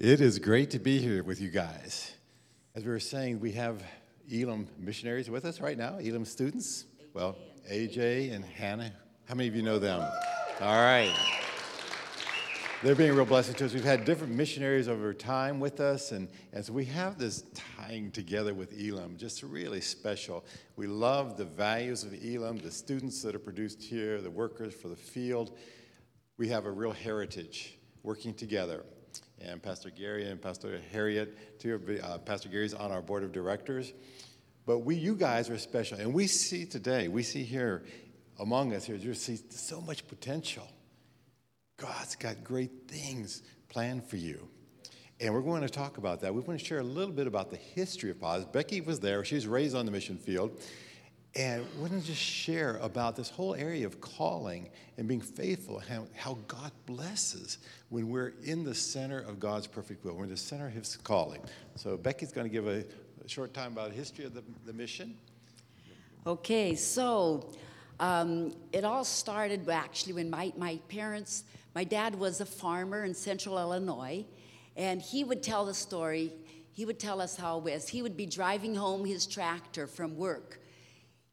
It is great to be here with you guys. As we were saying, we have Elim missionaries with us right now, Elim students. Well, AJ and Hannah. How many of you know them? All right. They're being a real blessing to us. We've had different missionaries over time with us, and, and so we have this tying together with Elim, just really special. We love the values of Elim, the students that are produced here, the workers for the field. We have a real heritage working together and Pastor Gary and Pastor Harriet, too. Uh, Pastor Gary's on our board of directors. But we, you guys are special. And we see today, we see here among us here, you see so much potential. God's got great things planned for you. And we're going to talk about that. We want to share a little bit about the history of Paz. Becky was there. She was raised on the mission field. And we're to just share about this whole area of calling and being faithful, how, how God blesses when we're in the center of God's perfect will. We're in the center of His calling. So Becky's going to give a, a short time about the history of the, the mission. Okay, so um, it all started actually when my, my parents, my dad was a farmer in central Illinois, and he would tell the story. He would tell us how was. He would be driving home his tractor from work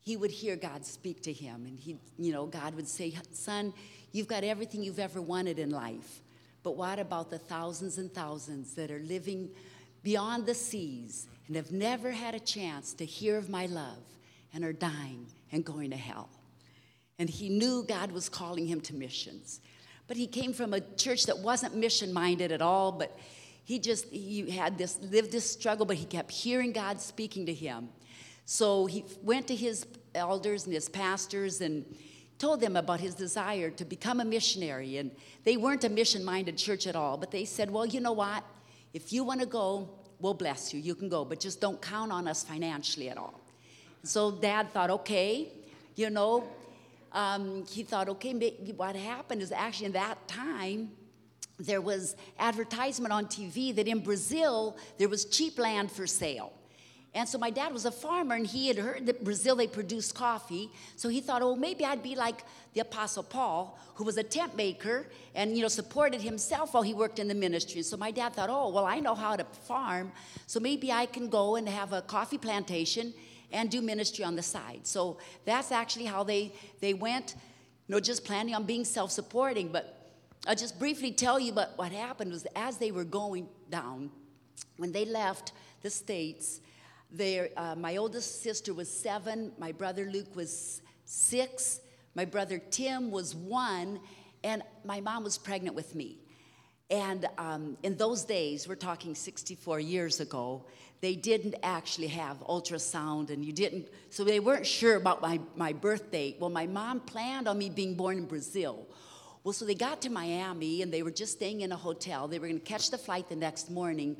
he would hear God speak to him. And he, you know, God would say, Son, you've got everything you've ever wanted in life. But what about the thousands and thousands that are living beyond the seas and have never had a chance to hear of my love and are dying and going to hell? And he knew God was calling him to missions. But he came from a church that wasn't mission minded at all, but he just he had this lived this struggle, but he kept hearing God speaking to him. So he went to his elders and his pastors and told them about his desire to become a missionary. And they weren't a mission minded church at all, but they said, Well, you know what? If you want to go, we'll bless you. You can go, but just don't count on us financially at all. So dad thought, Okay, you know, um, he thought, okay, what happened is actually in that time, there was advertisement on TV that in Brazil there was cheap land for sale. And so my dad was a farmer and he had heard that Brazil they produced coffee. So he thought, oh, maybe I'd be like the Apostle Paul, who was a tent maker and you know supported himself while he worked in the ministry. And so my dad thought, oh, well, I know how to farm, so maybe I can go and have a coffee plantation and do ministry on the side. So that's actually how they they went, you know, just planning on being self-supporting. But I'll just briefly tell you but what happened was as they were going down, when they left the States, uh, my oldest sister was seven, my brother Luke was six, my brother Tim was one, and my mom was pregnant with me. And um, in those days, we're talking 64 years ago, they didn't actually have ultrasound, and you didn't, so they weren't sure about my, my birth date. Well, my mom planned on me being born in Brazil. Well, so they got to Miami, and they were just staying in a hotel. They were going to catch the flight the next morning,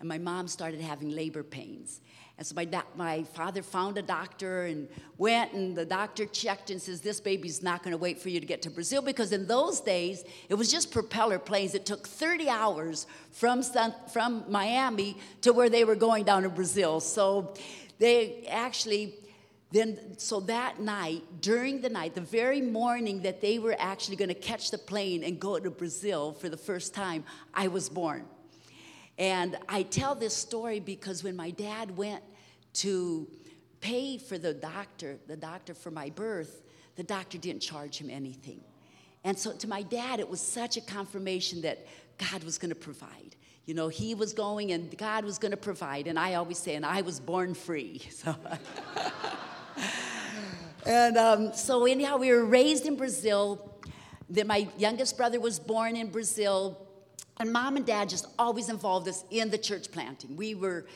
and my mom started having labor pains. And so my, my father found a doctor and went, and the doctor checked and says, This baby's not going to wait for you to get to Brazil because in those days, it was just propeller planes. It took 30 hours from, from Miami to where they were going down to Brazil. So they actually, then, so that night, during the night, the very morning that they were actually going to catch the plane and go to Brazil for the first time, I was born. And I tell this story because when my dad went to pay for the doctor, the doctor for my birth, the doctor didn't charge him anything. And so to my dad, it was such a confirmation that God was going to provide. You know, he was going and God was going to provide. And I always say, and I was born free. So. and um, so, anyhow, we were raised in Brazil. Then my youngest brother was born in Brazil. And mom and dad just always involved us in the church planting. We were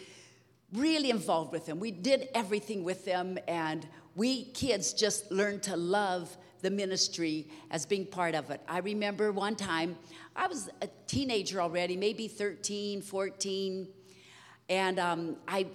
really involved with them. We did everything with them, and we kids just learned to love the ministry as being part of it. I remember one time, I was a teenager already, maybe 13, 14, and um, I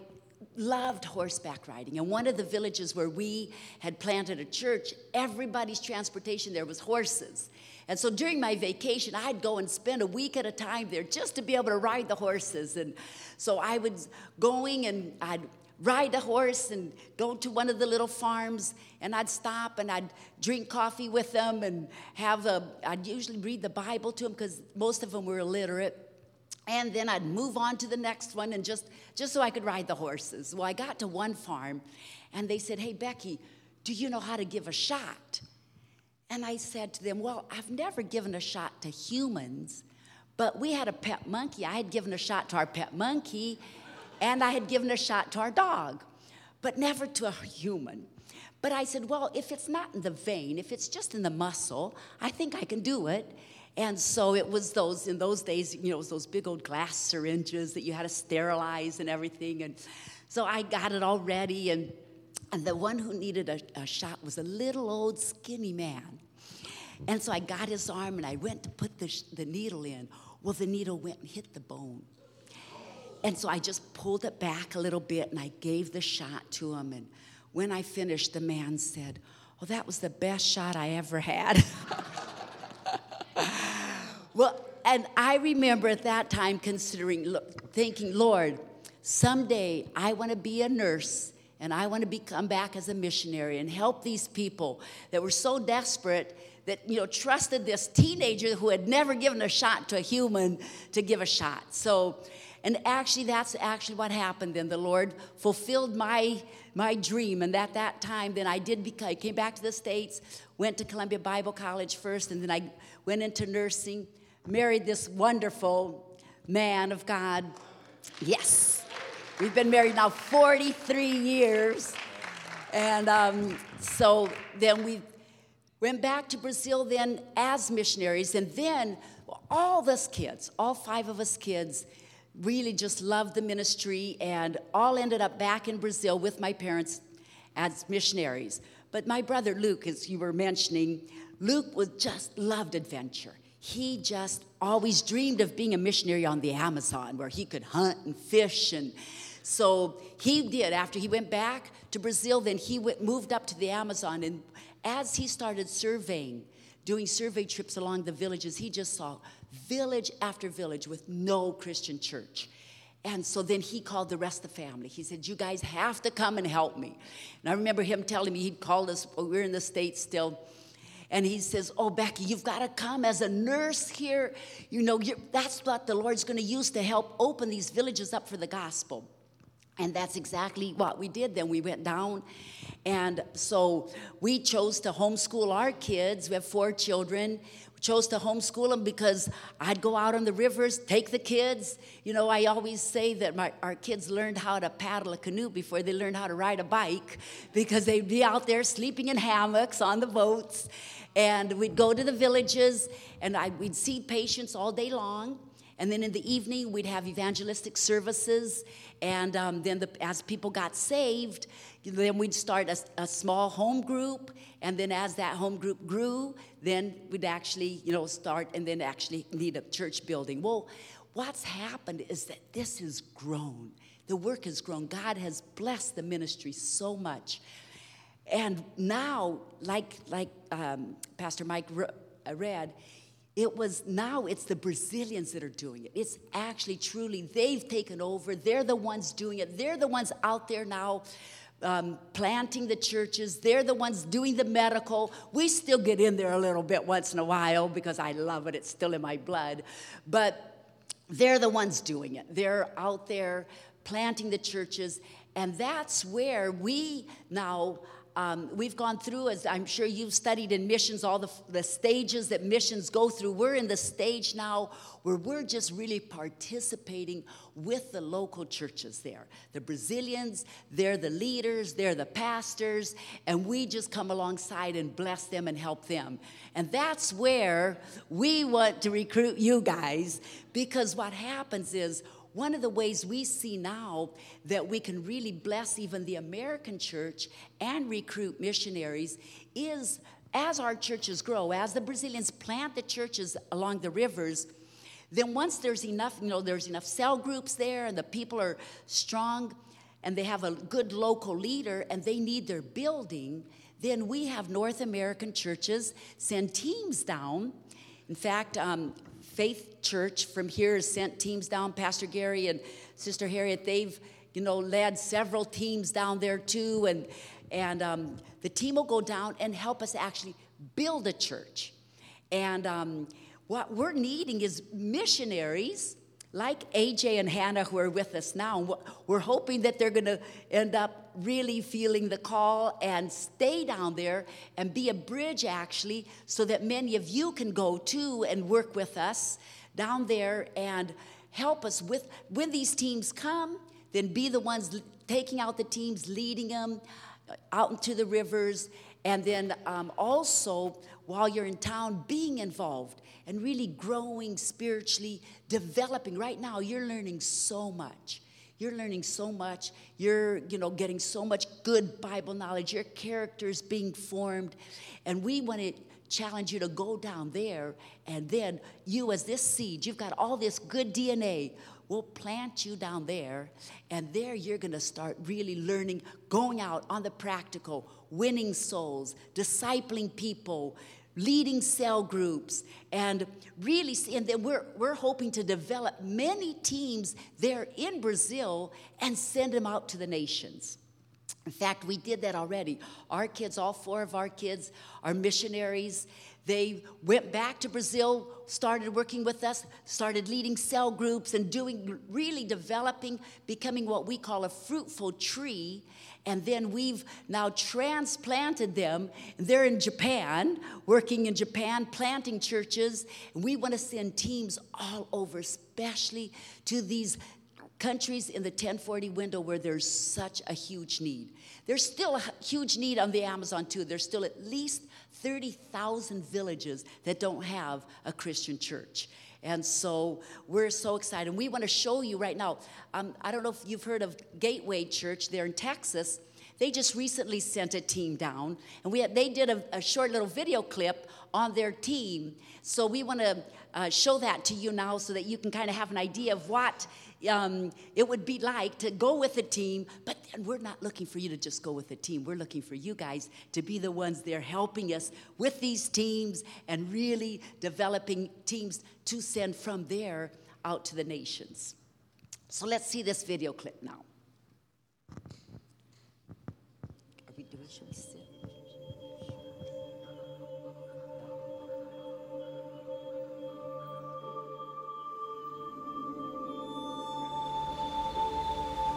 loved horseback riding. And one of the villages where we had planted a church, everybody's transportation there was horses. And so during my vacation, I'd go and spend a week at a time there just to be able to ride the horses. And so I was going and I'd ride a horse and go to one of the little farms and I'd stop and I'd drink coffee with them and have a, I'd usually read the Bible to them because most of them were illiterate. and then I'd move on to the next one and just just so I could ride the horses. Well, I got to one farm and they said, "Hey Becky, do you know how to give a shot?" And I said to them, "Well, I've never given a shot to humans, but we had a pet monkey. I had given a shot to our pet monkey, and I had given a shot to our dog, but never to a human." But I said, "Well, if it's not in the vein, if it's just in the muscle, I think I can do it." And so it was those, in those days, you know, it was those big old glass syringes that you had to sterilize and everything. And so I got it all ready. And, and the one who needed a, a shot was a little old skinny man. And so I got his arm and I went to put the, the needle in. Well, the needle went and hit the bone. And so I just pulled it back a little bit and I gave the shot to him. And when I finished, the man said, Oh, that was the best shot I ever had. well, and I remember at that time considering, thinking, Lord, someday I want to be a nurse and I want to be, come back as a missionary and help these people that were so desperate that you know trusted this teenager who had never given a shot to a human to give a shot. So, and actually, that's actually what happened. Then the Lord fulfilled my my dream, and at that time, then I did. Become, I came back to the states, went to Columbia Bible College first, and then I went into nursing. Married this wonderful man of God. Yes, we've been married now 43 years, and um, so then we went back to Brazil then as missionaries, and then all of us kids, all five of us kids, really just loved the ministry and all ended up back in Brazil with my parents as missionaries. But my brother Luke, as you were mentioning, Luke was just loved adventure. He just always dreamed of being a missionary on the Amazon where he could hunt and fish and so he did after he went back to Brazil then he went, moved up to the Amazon and as he started surveying, doing survey trips along the villages, he just saw village after village with no Christian church. And so then he called the rest of the family. He said, You guys have to come and help me. And I remember him telling me, he'd called us, we we're in the States still. And he says, Oh, Becky, you've got to come as a nurse here. You know, that's what the Lord's going to use to help open these villages up for the gospel. And that's exactly what we did then. We went down, and so we chose to homeschool our kids. We have four children. We chose to homeschool them because I'd go out on the rivers, take the kids. You know, I always say that my, our kids learned how to paddle a canoe before they learned how to ride a bike because they'd be out there sleeping in hammocks on the boats. And we'd go to the villages, and I, we'd see patients all day long. And then in the evening, we'd have evangelistic services. And um, then the, as people got saved, then we'd start a, a, small home group. And then as that home group grew, then we'd actually, you know, start and then actually need a church building. Well, what's happened is that this has grown. The work has grown. God has blessed the ministry so much. And now, like, like um, Pastor Mike read, it was now it's the Brazilians that are doing it. It's actually truly, they've taken over. They're the ones doing it. They're the ones out there now um, planting the churches. They're the ones doing the medical. We still get in there a little bit once in a while because I love it. It's still in my blood. But they're the ones doing it. They're out there planting the churches. And that's where we now um, we've gone through, as I'm sure you've studied in missions, all the, the stages that missions go through. We're in the stage now where we're just really participating with the local churches there. The Brazilians, they're the leaders, they're the pastors, and we just come alongside and bless them and help them. And that's where we want to recruit you guys because what happens is one of the ways we see now that we can really bless even the American church and recruit missionaries is as our churches grow, as the Brazilians plant the churches along the rivers, then once there's enough, you know, there's enough cell groups there and the people are strong and they have a good local leader and they need their building, then we have North American churches send teams down. In fact, um, Faith Church from here has sent teams down. Pastor Gary and Sister Harriet, they've you know led several teams down there too, and and um, the team will go down and help us actually build a church. And um, what we're needing is missionaries like AJ and Hannah, who are with us now, we're hoping that they're going to end up really feeling the call and stay down there and be a bridge, actually, so that many of you can go too and work with us down there and help us with when these teams come, then be the ones taking out the teams, leading them out into the rivers, and then um, also while you're in town, being involved and really growing spiritually, developing. Right now, you're learning so much. You're learning so much. You're, you know, getting so much good Bible knowledge. Your character is being formed. And we want to challenge you to go down there and then you as this seed, you've got all this good DNA. We'll plant you down there, and there you're gonna start really learning, going out on the practical, winning souls, discipling people, leading cell groups, and really, and then we're, we're hoping to develop many teams there in Brazil and send them out to the nations. In fact, we did that already. Our kids, all four of our kids, are missionaries. They went back to Brazil, started working with us, started leading cell groups and doing, really developing, becoming what we call a fruitful tree and then we've now transplanted them. They're in Japan, working in Japan, planting churches. And we want to send teams all over, especially to these countries in the 1040 window where there's such a huge need. There's still a huge need on the Amazon too. There's still at least 30,000 villages that don't have a Christian church. And so we're so excited. And we want to show you right now. Um, I don't know if you've heard of Gateway Church there in Texas. They just recently sent a team down, and we had, they did a, a short little video clip on their team. So we want to uh, show that to you now so that you can kind of have an idea of what um, it would be like to go with a team, but we're not looking for you to just go with a team. We're looking for you guys to be the ones there helping us with these teams and really developing teams to send from there out to the nations. So let's see this video clip now.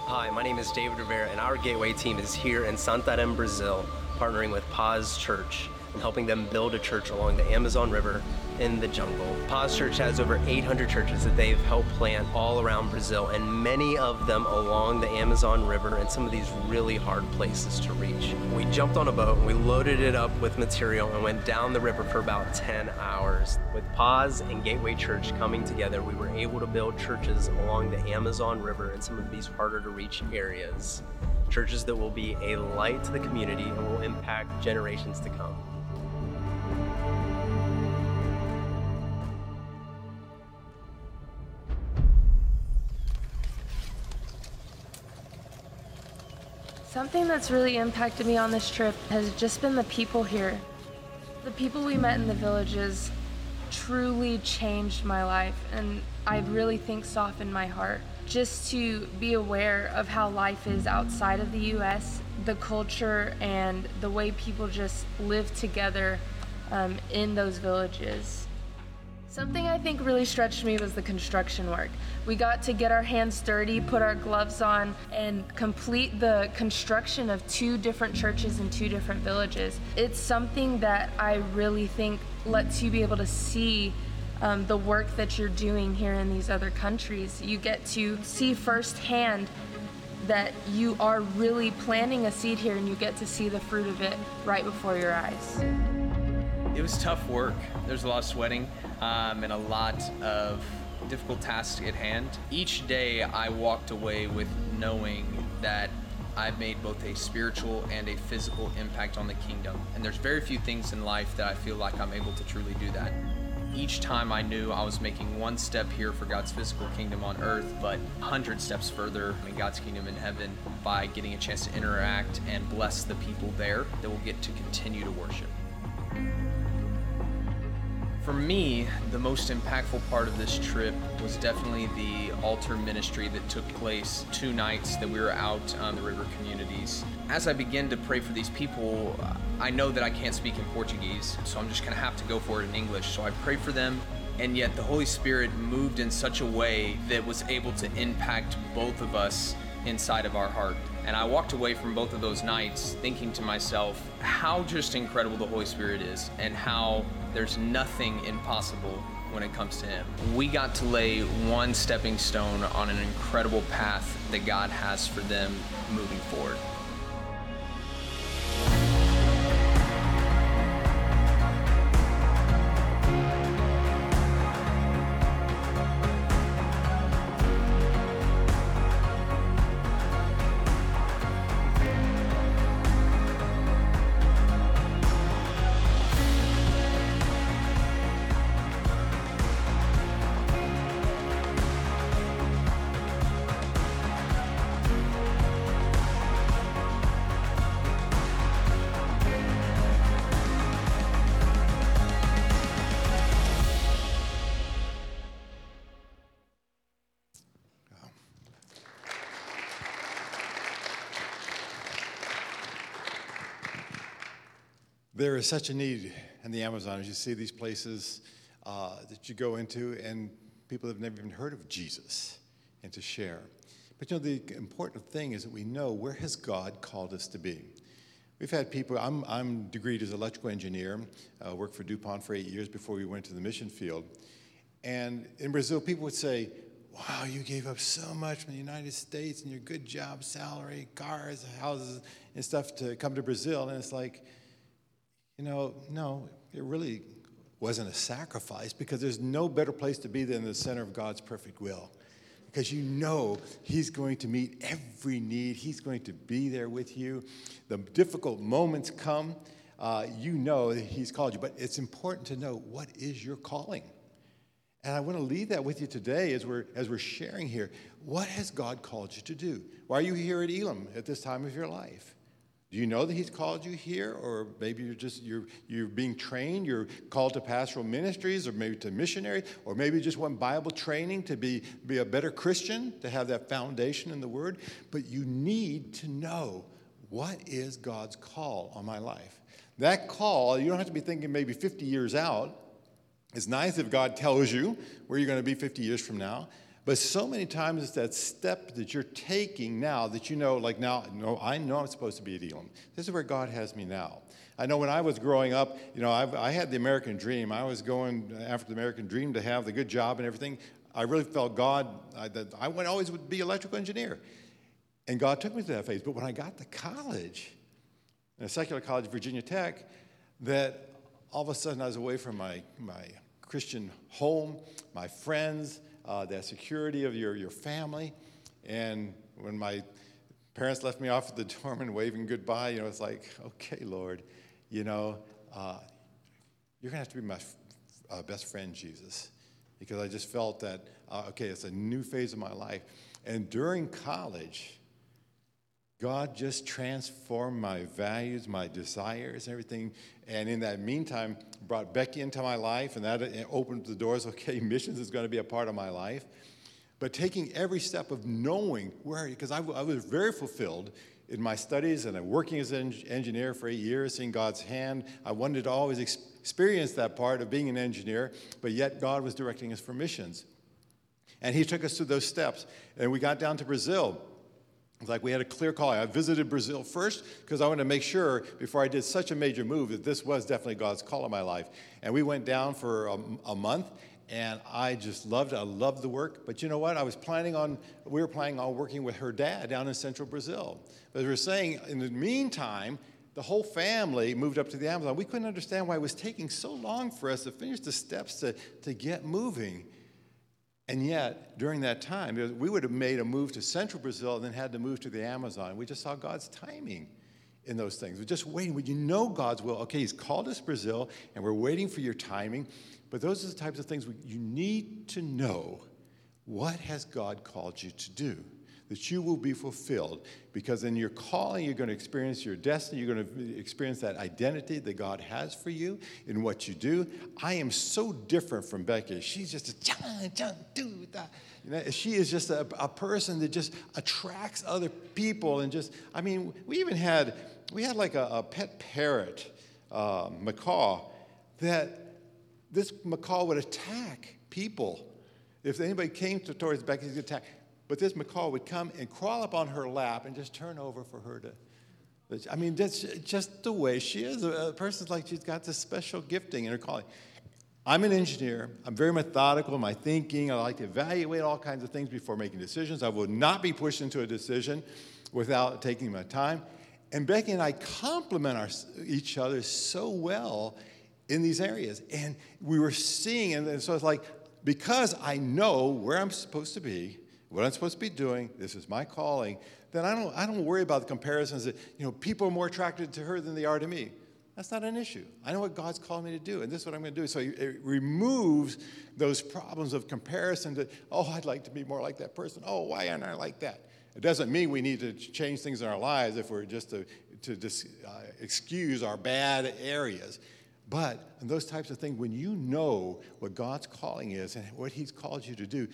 Hi, my name is David Rivera, and our Gateway team is here in Santarém, Brazil, partnering with Paz Church and helping them build a church along the Amazon River in the jungle. Paz Church has over 800 churches that they've helped plant all around Brazil, and many of them along the Amazon River and some of these really hard places to reach. We jumped on a boat, we loaded it up with material, and went down the river for about 10 hours. With Paz and Gateway Church coming together, we were able to build churches along the Amazon River in some of these harder to reach areas. Churches that will be a light to the community and will impact generations to come. Something that's really impacted me on this trip has just been the people here. The people we met in the villages truly changed my life and I really think softened my heart. Just to be aware of how life is outside of the US, the culture, and the way people just live together um, in those villages. Something I think really stretched me was the construction work. We got to get our hands dirty, put our gloves on, and complete the construction of two different churches in two different villages. It's something that I really think lets you be able to see um, the work that you're doing here in these other countries. You get to see firsthand that you are really planting a seed here and you get to see the fruit of it right before your eyes. It was tough work. There's a lot of sweating um, and a lot of difficult tasks at hand. Each day I walked away with knowing that I've made both a spiritual and a physical impact on the kingdom. And there's very few things in life that I feel like I'm able to truly do that. Each time I knew I was making one step here for God's physical kingdom on earth, but 100 steps further in God's kingdom in heaven by getting a chance to interact and bless the people there that will get to continue to worship. For me, the most impactful part of this trip was definitely the altar ministry that took place two nights that we were out on the river communities. As I begin to pray for these people, uh, I know that I can't speak in Portuguese, so I'm just gonna have to go for it in English. So I pray for them, And yet the Holy Spirit moved in such a way that was able to impact both of us inside of our heart. And I walked away from both of those nights thinking to myself how just incredible the Holy Spirit is and how there's nothing impossible when it comes to Him. We got to lay one stepping stone on an incredible path that God has for them moving forward. There is such a need in the Amazon as you see these places uh, that you go into, and people have never even heard of Jesus, and to share. But you know, the important thing is that we know where has God called us to be. We've had people, I'm, I'm degreed as electrical engineer, uh, worked for DuPont for eight years before we went to the mission field. And in Brazil, people would say, Wow, you gave up so much from the United States and your good job, salary, cars, houses, and stuff to come to Brazil. And it's like, you know, no, it really wasn't a sacrifice because there's no better place to be than the center of God's perfect will. Because you know He's going to meet every need, He's going to be there with you. The difficult moments come, uh, you know that He's called you. But it's important to know what is your calling. And I want to leave that with you today as we're, as we're sharing here. What has God called you to do? Why are you here at Elim at this time of your life? Do you know that he's called you here or maybe you're just you're you're being trained, you're called to pastoral ministries or maybe to missionary or maybe you just want Bible training to be be a better Christian, to have that foundation in the word, but you need to know what is God's call on my life. That call, you don't have to be thinking maybe 50 years out. It's nice if God tells you where you're going to be 50 years from now. But so many times it's that step that you're taking now that you know, like now, no, I know I'm supposed to be at Elim. This is where God has me now. I know when I was growing up, you know, I've, i had the American dream. I was going after the American dream to have the good job and everything. I really felt God, I, that I would always would be electrical engineer. And God took me to that phase. But when I got to college, in a secular college, Virginia Tech, that all of a sudden I was away from my, my Christian home, my friends, uh, that security of your, your family. And when my parents left me off at the dorm and waving goodbye, you know, it's like, okay, Lord, you know, uh, you're going to have to be my uh, best friend, Jesus. Because I just felt that, uh, okay, it's a new phase of my life. And during college, God just transformed my values, my desires, everything. And in that meantime, brought Becky into my life, and that opened the doors. Okay, missions is going to be a part of my life. But taking every step of knowing where, because I, I was very fulfilled in my studies and I'm working as an engineer for eight years, seeing God's hand. I wanted to always experience that part of being an engineer, but yet God was directing us for missions. And He took us through those steps. And we got down to Brazil. It's like we had a clear call. I visited Brazil first because I wanted to make sure before I did such a major move that this was definitely God's call in my life. And we went down for a, a month, and I just loved it. I loved the work. But you know what? I was planning on, we were planning on working with her dad down in central Brazil. But we were saying, in the meantime, the whole family moved up to the Amazon. We couldn't understand why it was taking so long for us to finish the steps to, to get moving. And yet, during that time, we would have made a move to central Brazil and then had to move to the Amazon. We just saw God's timing in those things. We're just waiting. When you know God's will, okay, He's called us Brazil, and we're waiting for your timing. But those are the types of things we, you need to know what has God called you to do that you will be fulfilled because in your calling, you're going to experience your destiny. You're going to experience that identity that God has for you in what you do. I am so different from Becky. She's just a John, John, do that. You know, she is just a, a person that just attracts other people and just, I mean, we even had, we had like a, a pet parrot, uh, macaw, that this macaw would attack people. If anybody came to, towards Becky, he'd attack. But this macaw would come and crawl up on her lap and just turn over for her to. I mean, that's just the way she is. A person's like she's got this special gifting in her calling. I'm an engineer. I'm very methodical in my thinking. I like to evaluate all kinds of things before making decisions. I will not be pushed into a decision without taking my time. And Becky and I complement our, each other so well in these areas. And we were seeing, and so it's like, because I know where I'm supposed to be, what I'm supposed to be doing, this is my calling, then I don't, I don't worry about the comparisons that, you know, people are more attracted to her than they are to me. That's not an issue. I know what God's called me to do, and this is what I'm going to do. So it removes those problems of comparison to, oh, I'd like to be more like that person. Oh, why aren't I like that? It doesn't mean we need to change things in our lives if we're just to, to just, uh, excuse our bad areas. But those types of things, when you know what God's calling is and what He's called you to do,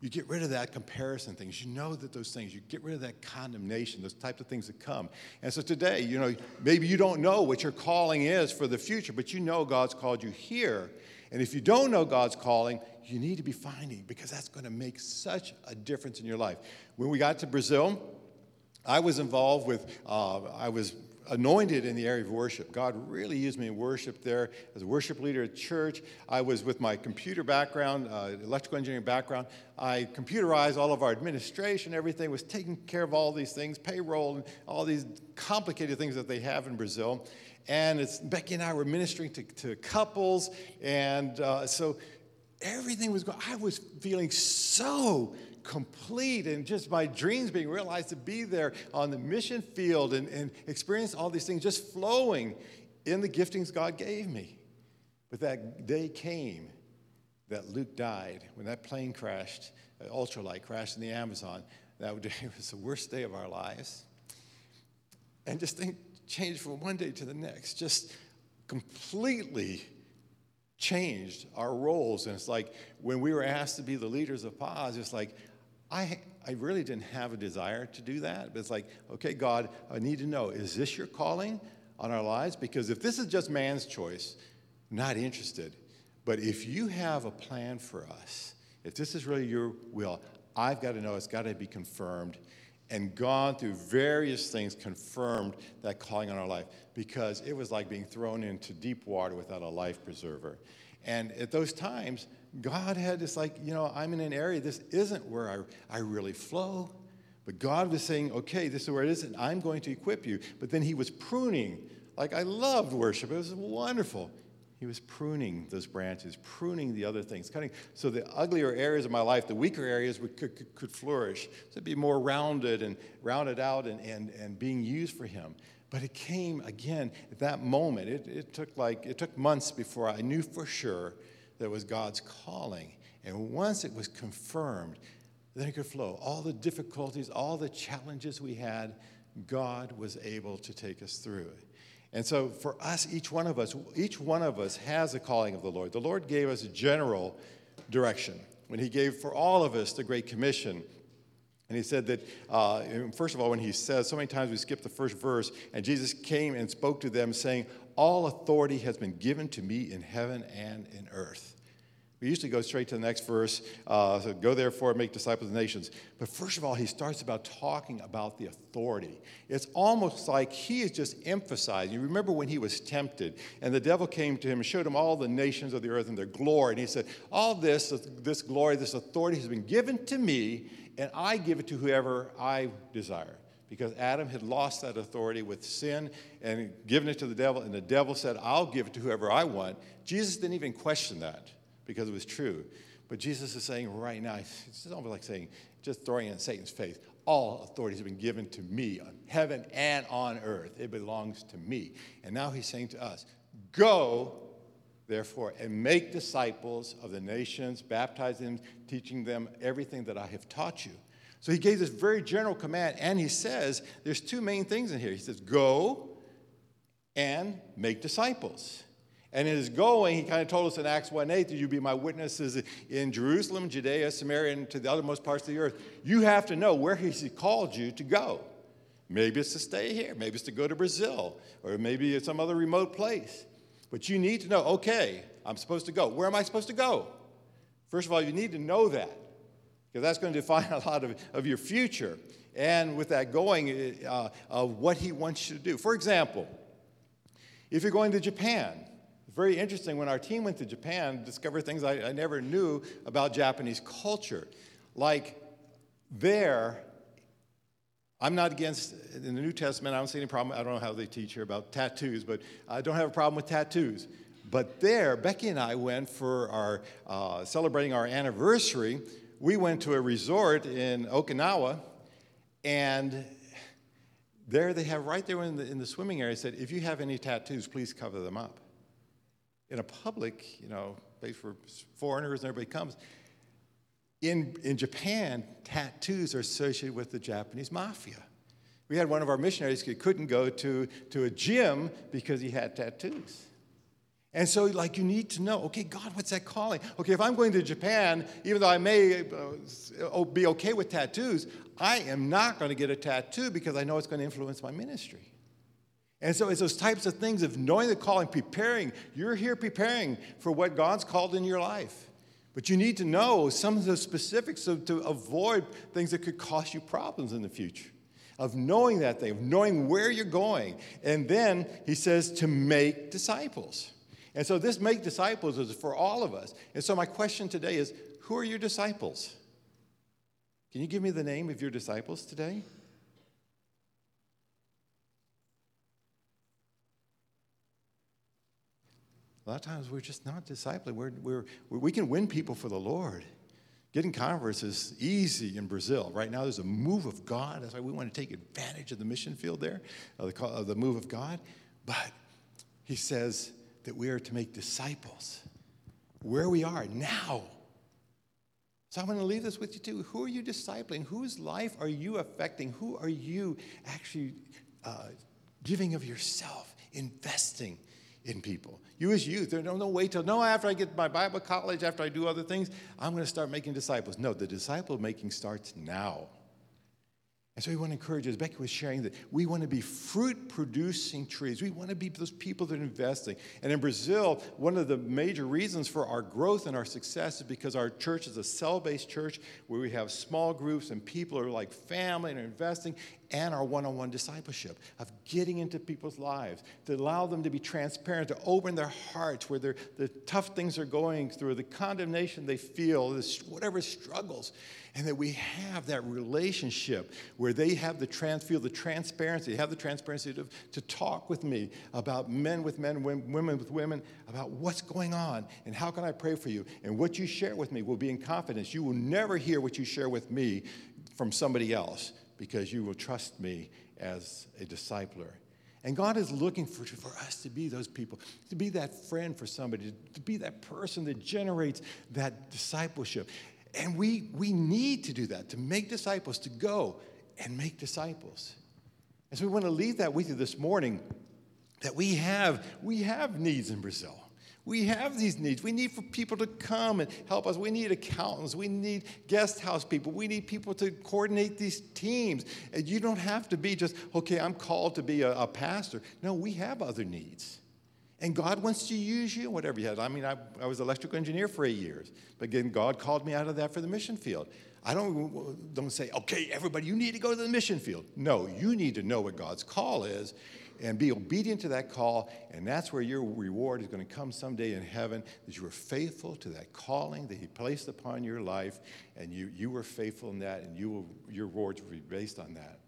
you get rid of that comparison things. You know that those things, you get rid of that condemnation, those types of things that come. And so today, you know, maybe you don't know what your calling is for the future, but you know God's called you here. And if you don't know God's calling, you need to be finding because that's going to make such a difference in your life. When we got to Brazil, I was involved with, uh, I was anointed in the area of worship. God really used me in worship there as a worship leader at church. I was with my computer background, uh, electrical engineering background. I computerized all of our administration, everything, was taking care of all these things, payroll, and all these complicated things that they have in Brazil. And it's, Becky and I were ministering to, to couples, and uh, so everything was going. I was feeling so complete and just my dreams being realized to be there on the mission field and, and experience all these things just flowing in the giftings God gave me. But that day came that Luke died when that plane crashed, uh, ultralight crashed in the Amazon. That day was the worst day of our lives. And just things changed from one day to the next, just completely changed our roles. And it's like when we were asked to be the leaders of Paz, it's like, I, I really didn't have a desire to do that. But it's like, okay, God, I need to know is this your calling on our lives? Because if this is just man's choice, not interested. But if you have a plan for us, if this is really your will, I've got to know it's got to be confirmed and gone through various things confirmed that calling on our life because it was like being thrown into deep water without a life preserver. And at those times, God had this like, you know, I'm in an area, this isn't where I, I really flow. But God was saying, okay, this is where it is, and I'm going to equip you. But then He was pruning. Like, I loved worship, it was wonderful. He was pruning those branches, pruning the other things, cutting so the uglier areas of my life, the weaker areas, would, could, could flourish. So it'd be more rounded and rounded out and, and, and being used for Him. But it came again at that moment. It, it took like, it took months before I knew for sure that was God's calling. And once it was confirmed, then it could flow. All the difficulties, all the challenges we had, God was able to take us through. And so for us, each one of us, each one of us has a calling of the Lord. The Lord gave us a general direction. When He gave for all of us the Great Commission, and he said that, uh, first of all, when he says, so many times we skip the first verse, and Jesus came and spoke to them, saying, All authority has been given to me in heaven and in earth. We usually go straight to the next verse. Uh, so go therefore and make disciples of the nations. But first of all, he starts about talking about the authority. It's almost like he is just emphasizing. You remember when he was tempted, and the devil came to him and showed him all the nations of the earth and their glory. And he said, All this, this glory, this authority has been given to me, and I give it to whoever I desire. Because Adam had lost that authority with sin and given it to the devil, and the devil said, I'll give it to whoever I want. Jesus didn't even question that because it was true. But Jesus is saying right now, it's almost like saying, just throwing in Satan's face, all authority has been given to me on heaven and on earth. It belongs to me. And now he's saying to us, go, therefore, and make disciples of the nations, baptize them, teaching them everything that I have taught you. So he gave this very general command, and he says there's two main things in here. He says, go and make disciples. And in his going, he kind of told us in Acts 1 8 that you be my witnesses in Jerusalem, Judea, Samaria, and to the othermost parts of the earth. You have to know where he's called you to go. Maybe it's to stay here, maybe it's to go to Brazil, or maybe it's some other remote place. But you need to know okay, I'm supposed to go. Where am I supposed to go? First of all, you need to know that because that's going to define a lot of, of your future. And with that going, uh, of what he wants you to do. For example, if you're going to Japan, very interesting when our team went to Japan, discovered things I, I never knew about Japanese culture. Like there, I'm not against, in the New Testament, I don't see any problem. I don't know how they teach here about tattoos, but I don't have a problem with tattoos. But there, Becky and I went for our uh, celebrating our anniversary. We went to a resort in Okinawa, and there they have right there in the, in the swimming area said, if you have any tattoos, please cover them up. In a public, you know, place for foreigners and everybody comes. In, in Japan, tattoos are associated with the Japanese mafia. We had one of our missionaries who couldn't go to, to a gym because he had tattoos. And so, like, you need to know, okay, God, what's that calling? Okay, if I'm going to Japan, even though I may uh, be okay with tattoos, I am not going to get a tattoo because I know it's going to influence my ministry. And so, it's those types of things of knowing the calling, preparing. You're here preparing for what God's called in your life. But you need to know some of the specifics so to avoid things that could cause you problems in the future. Of knowing that thing, of knowing where you're going. And then he says to make disciples. And so this make disciples is for all of us. And so my question today is who are your disciples? Can you give me the name of your disciples today? A lot of times we're just not discipling. We're, we're, we can win people for the Lord. Getting converts is easy in Brazil. Right now, there's a move of God. That's why we want to take advantage of the mission field there, of the, of the move of God. But he says, that we are to make disciples where we are now. So I'm going to leave this with you too. Who are you discipling? Whose life are you affecting? Who are you actually uh, giving of yourself, investing in people? You as youth, there's no, wait till, no, after I get my Bible college, after I do other things, I'm going to start making disciples. No, the disciple making starts now. And so we want to encourage, as Becky was sharing, that we want to be fruit producing trees. We want to be those people that are investing. And in Brazil, one of the major reasons for our growth and our success is because our church is a cell based church where we have small groups and people are like family and are investing and our one on one discipleship of getting into people's lives, to allow them to be transparent, to open their hearts where the tough things are going through, the condemnation they feel, this, whatever struggles, and that we have that relationship where they have the trans, feel the transparency, have the transparency to, to talk with me about men with men, women with women, about what's going on and how can I pray for you. And what you share with me will be in confidence. You will never hear what you share with me from somebody else because you will trust me as a discipler. And God is looking for, for us to be those people, to be that friend for somebody, to be that person that generates that discipleship. And we, we need to do that, to make disciples, to go and make disciples. And so we want to leave that with you this morning that we have, we have needs in Brazil. We have these needs. We need for people to come and help us. We need accountants. We need guest house people. We need people to coordinate these teams. And you don't have to be just, okay, I'm called to be a, a pastor. No, we have other needs. And God wants to use you, whatever you have. I mean, I, I was an electrical engineer for eight years. But again, God called me out of that for the mission field. I don't, don't say, okay, everybody, you need to go to the mission field. No, you need to know what God's call is and be obedient to that call. And that's where your reward is going to come someday in heaven, that you were faithful to that calling that He placed upon your life, and you, you were faithful in that, and you will, your rewards will be based on that.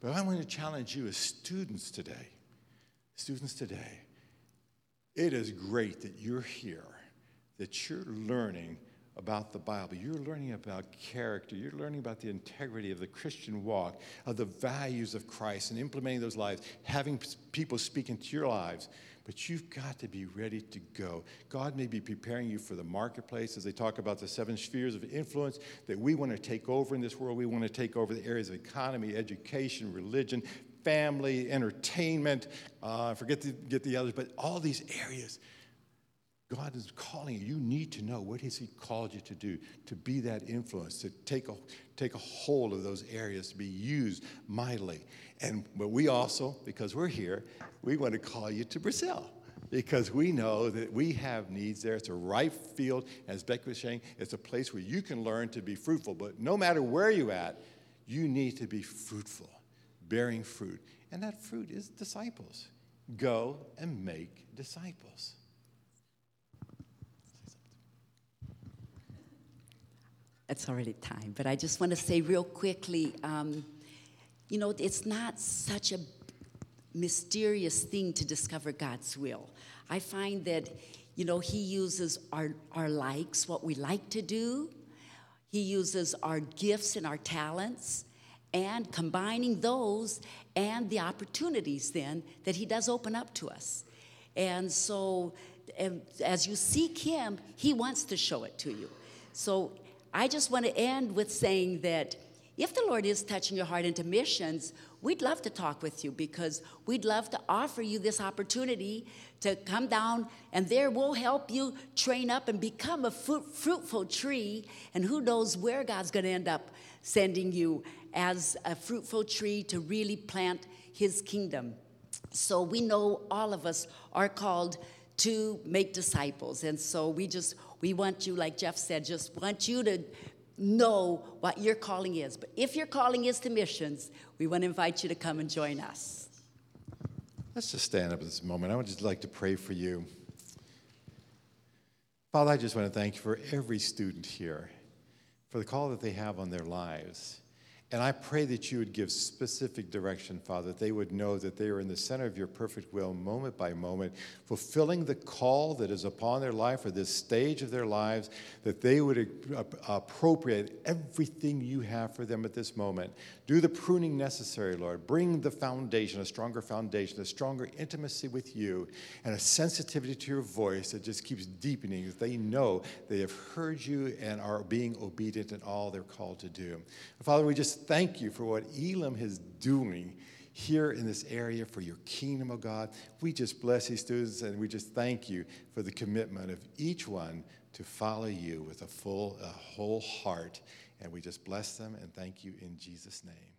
But I want to challenge you as students today. Students today, it is great that you're here, that you're learning about the Bible. You're learning about character. You're learning about the integrity of the Christian walk, of the values of Christ, and implementing those lives, having people speak into your lives. But you've got to be ready to go. God may be preparing you for the marketplace as they talk about the seven spheres of influence that we want to take over in this world. We want to take over the areas of economy, education, religion, family, entertainment. Uh, forget to get the others, but all these areas God is calling you. You need to know what has He called you to do, to be that influence, to take a, take a hold of those areas, to be used mightily. And but we also, because we're here, we want to call you to Brazil. because we know that we have needs there. It's a ripe field. As Becky was saying, it's a place where you can learn to be fruitful. But no matter where you're at, you need to be fruitful, bearing fruit. And that fruit is disciples. Go and make disciples. It's already time, but I just want to say real quickly um, you know, it's not such a mysterious thing to discover God's will. I find that, you know, He uses our, our likes, what we like to do, He uses our gifts and our talents, and combining those and the opportunities then that He does open up to us. And so, as you seek Him, He wants to show it to you. So, I just want to end with saying that if the Lord is touching your heart into missions, we'd love to talk with you because we'd love to offer you this opportunity to come down and there we'll help you train up and become a fruit, fruitful tree. And who knows where God's going to end up sending you as a fruitful tree to really plant his kingdom. So we know all of us are called to make disciples. And so we just, we want you, like Jeff said, just want you to know what your calling is. But if your calling is to missions, we want to invite you to come and join us. Let's just stand up at this moment. I would just like to pray for you. Father, I just want to thank you for every student here, for the call that they have on their lives. And I pray that you would give specific direction, Father, that they would know that they are in the center of your perfect will moment by moment, fulfilling the call that is upon their life or this stage of their lives, that they would appropriate everything you have for them at this moment. Do the pruning necessary, Lord. Bring the foundation, a stronger foundation, a stronger intimacy with you, and a sensitivity to your voice that just keeps deepening as they know they have heard you and are being obedient in all they're called to do. Father, we just thank you for what Elim is doing here in this area for your kingdom, of God. We just bless these students and we just thank you for the commitment of each one to follow you with a full, a whole heart. And we just bless them and thank you in Jesus' name.